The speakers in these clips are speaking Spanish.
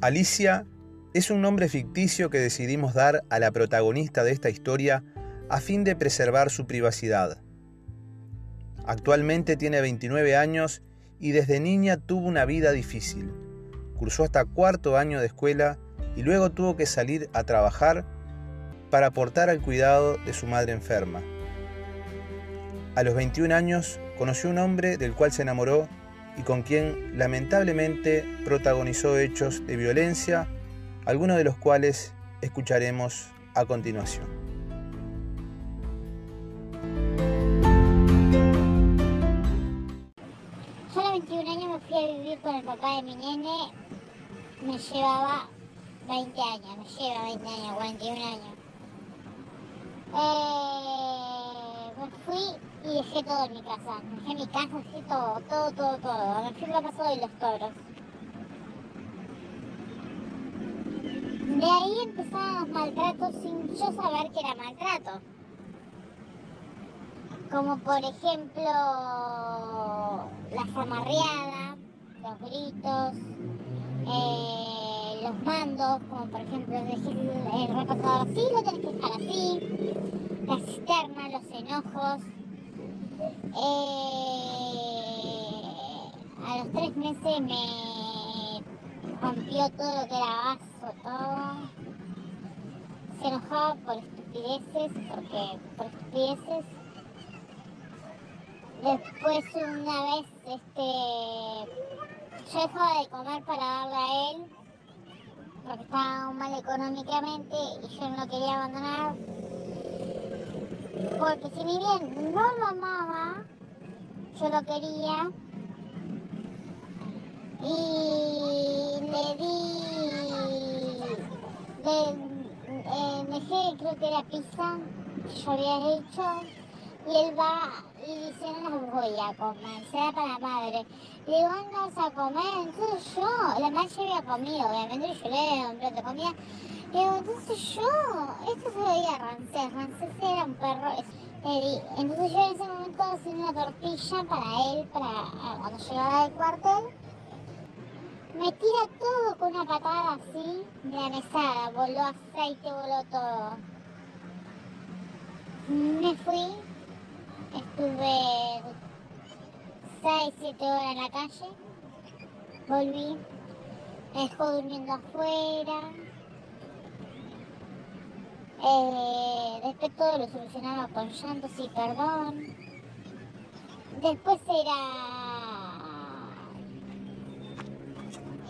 Alicia es un nombre ficticio que decidimos dar a la protagonista de esta historia a fin de preservar su privacidad. Actualmente tiene 29 años y desde niña tuvo una vida difícil. Cursó hasta cuarto año de escuela y luego tuvo que salir a trabajar para aportar al cuidado de su madre enferma. A los 21 años conoció un hombre del cual se enamoró y con quien lamentablemente protagonizó hechos de violencia, algunos de los cuales escucharemos a continuación. Yo a los 21 años me fui a vivir con el papá de mi nene, me llevaba 20 años, me lleva 20 años, 41 años. Eh, me fui y dejé todo en mi casa. Dejé mi casa, dejé todo, todo, todo, todo. Me fui a la casa de los toros. De ahí empezaron los maltratos sin yo saber que era maltrato. Como por ejemplo la zamarreada, los gritos, eh, los mandos, como por ejemplo decir el repasador así, lo tenés que dejar así, la cisterna, los enojos. Eh, a los tres meses me rompió todo lo que era vaso, todo. Se enojaba por estupideces, porque por estupideces. Después una vez, este, yo dejaba de comer para darle a él, porque estaba mal económicamente y yo no lo quería abandonar porque si mi bien no lo amaba, yo lo quería. Y le di, le, eh, dejé creo que era pizza que yo había hecho y él va y dice las voy a comer, será para la madre. Le digo, vas a comer, entonces yo, la madre había comido, obviamente yo le doy un plato de comida Digo, entonces yo, esto se veía Rancés, Rancés era un perro. Entonces yo en ese momento hacía una tortilla para él, para cuando llegaba del cuartel. Me tira todo con una patada así de la mesada, voló aceite, voló todo. Me fui, estuve 6, 7 horas en la calle, volví, me dejó durmiendo afuera, eh, después todo lo solucionaba con llantos y perdón. Después era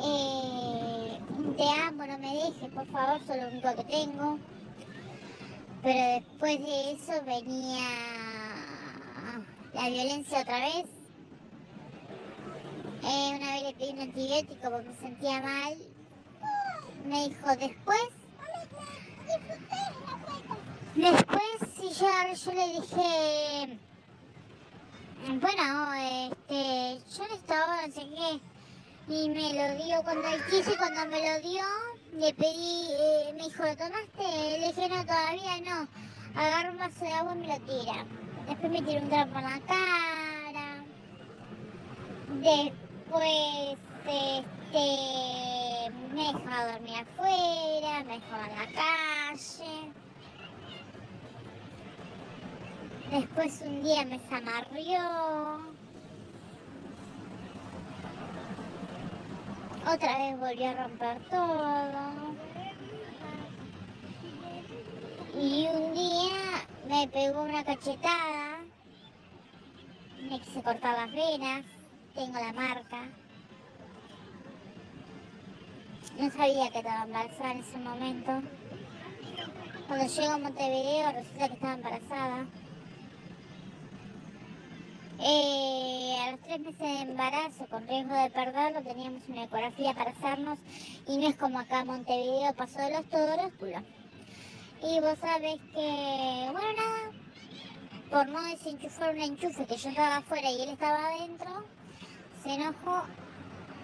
eh, te amo, no me dejes, por favor, soy lo único que tengo. Pero después de eso venía la violencia otra vez. Eh, una vez le pedí un antibiótico porque me sentía mal. Me dijo, después Después sí, yo, yo le dije, bueno, este, yo estaba, no sé qué, y me lo dio cuando quise, cuando me lo dio, le pedí, eh, me dijo, ¿lo tomaste? Le dije, no, todavía no. Agarra un vaso de agua y me lo tira. Después me tiró un trapo en la cara. Después, este, me dejaba dormir afuera, me dejaba en la calle. Después un día me zamarrió. Otra vez volvió a romper todo. Y un día me pegó una cachetada. Me quise cortar las venas. Tengo la marca. No sabía que estaba embarazada en ese momento. Cuando llego a Montevideo resulta que estaba embarazada. Eh, a los tres meses de embarazo, con riesgo de perderlo, teníamos una ecografía para hacernos y no es como acá en Montevideo pasó de los todos culos. Y vos sabés que, bueno, nada, por no desenchufar un enchufe que yo estaba afuera y él estaba adentro, se enojó.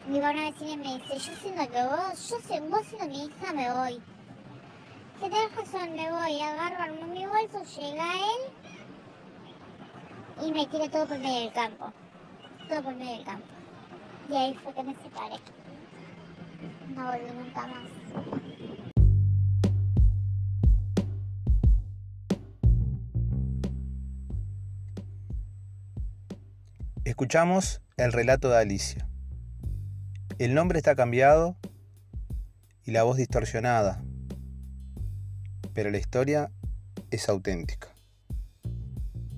Mi buena vecina me dice, yo siento que vos, yo sé, vos siendo mi hija me voy. Que tenés razón, me voy, agarro, mi bolso, llega él y me tiré todo por medio del campo. Todo por medio del campo. Y ahí fue que me separé. no volví nunca más. Escuchamos el relato de Alicia. El nombre está cambiado y la voz distorsionada, pero la historia es auténtica.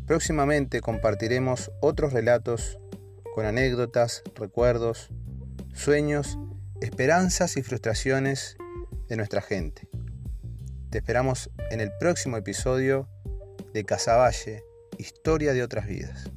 Próximamente compartiremos otros relatos con anécdotas, recuerdos, sueños, esperanzas y frustraciones de nuestra gente. Te esperamos en el próximo episodio de Casaballe, Historia de otras vidas.